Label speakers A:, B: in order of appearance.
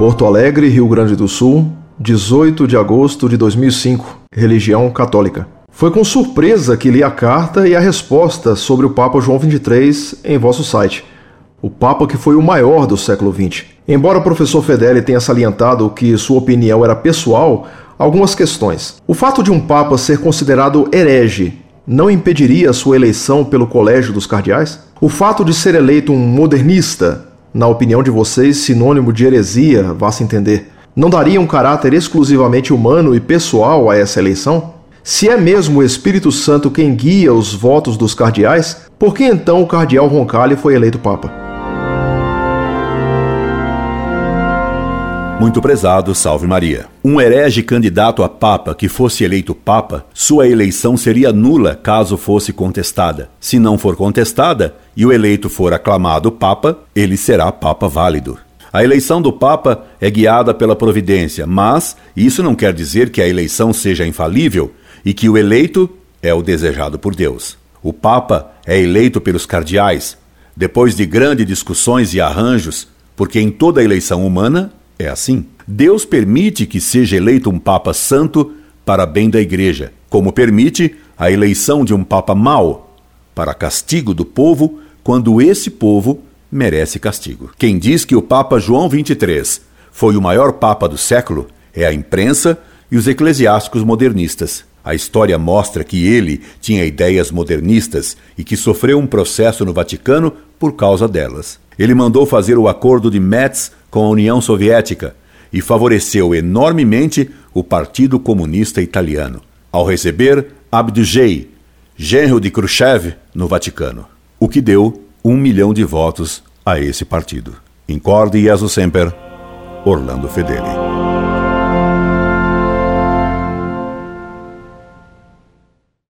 A: Porto Alegre, Rio Grande do Sul, 18 de agosto de 2005. Religião católica. Foi com surpresa que li a carta e a resposta sobre o Papa João XXIII em vosso site. O Papa que foi o maior do século XX. Embora o professor Fedeli tenha salientado que sua opinião era pessoal, algumas questões. O fato de um Papa ser considerado herege não impediria sua eleição pelo Colégio dos Cardeais? O fato de ser eleito um modernista, na opinião de vocês, sinônimo de heresia, vá-se entender, não daria um caráter exclusivamente humano e pessoal a essa eleição? Se é mesmo o Espírito Santo quem guia os votos dos cardeais, por que então o cardeal Roncalli foi eleito papa?
B: Muito prezado, salve Maria. Um herege candidato a papa que fosse eleito papa, sua eleição seria nula caso fosse contestada. Se não for contestada e o eleito for aclamado papa, ele será papa válido. A eleição do Papa é guiada pela providência, mas isso não quer dizer que a eleição seja infalível e que o eleito é o desejado por Deus. O Papa é eleito pelos cardeais, depois de grandes discussões e arranjos, porque em toda eleição humana é assim. Deus permite que seja eleito um Papa santo para bem da Igreja, como permite a eleição de um Papa mau, para castigo do povo, quando esse povo merece castigo. Quem diz que o Papa João XXIII foi o maior Papa do século é a imprensa e os eclesiásticos modernistas. A história mostra que ele tinha ideias modernistas e que sofreu um processo no Vaticano por causa delas. Ele mandou fazer o Acordo de Metz com a União Soviética e favoreceu enormemente o Partido Comunista Italiano, ao receber Abdujay, genro de Khrushchev, no Vaticano, o que deu um milhão de votos a esse partido. Incorde Jesus Semper, Orlando Fedeli.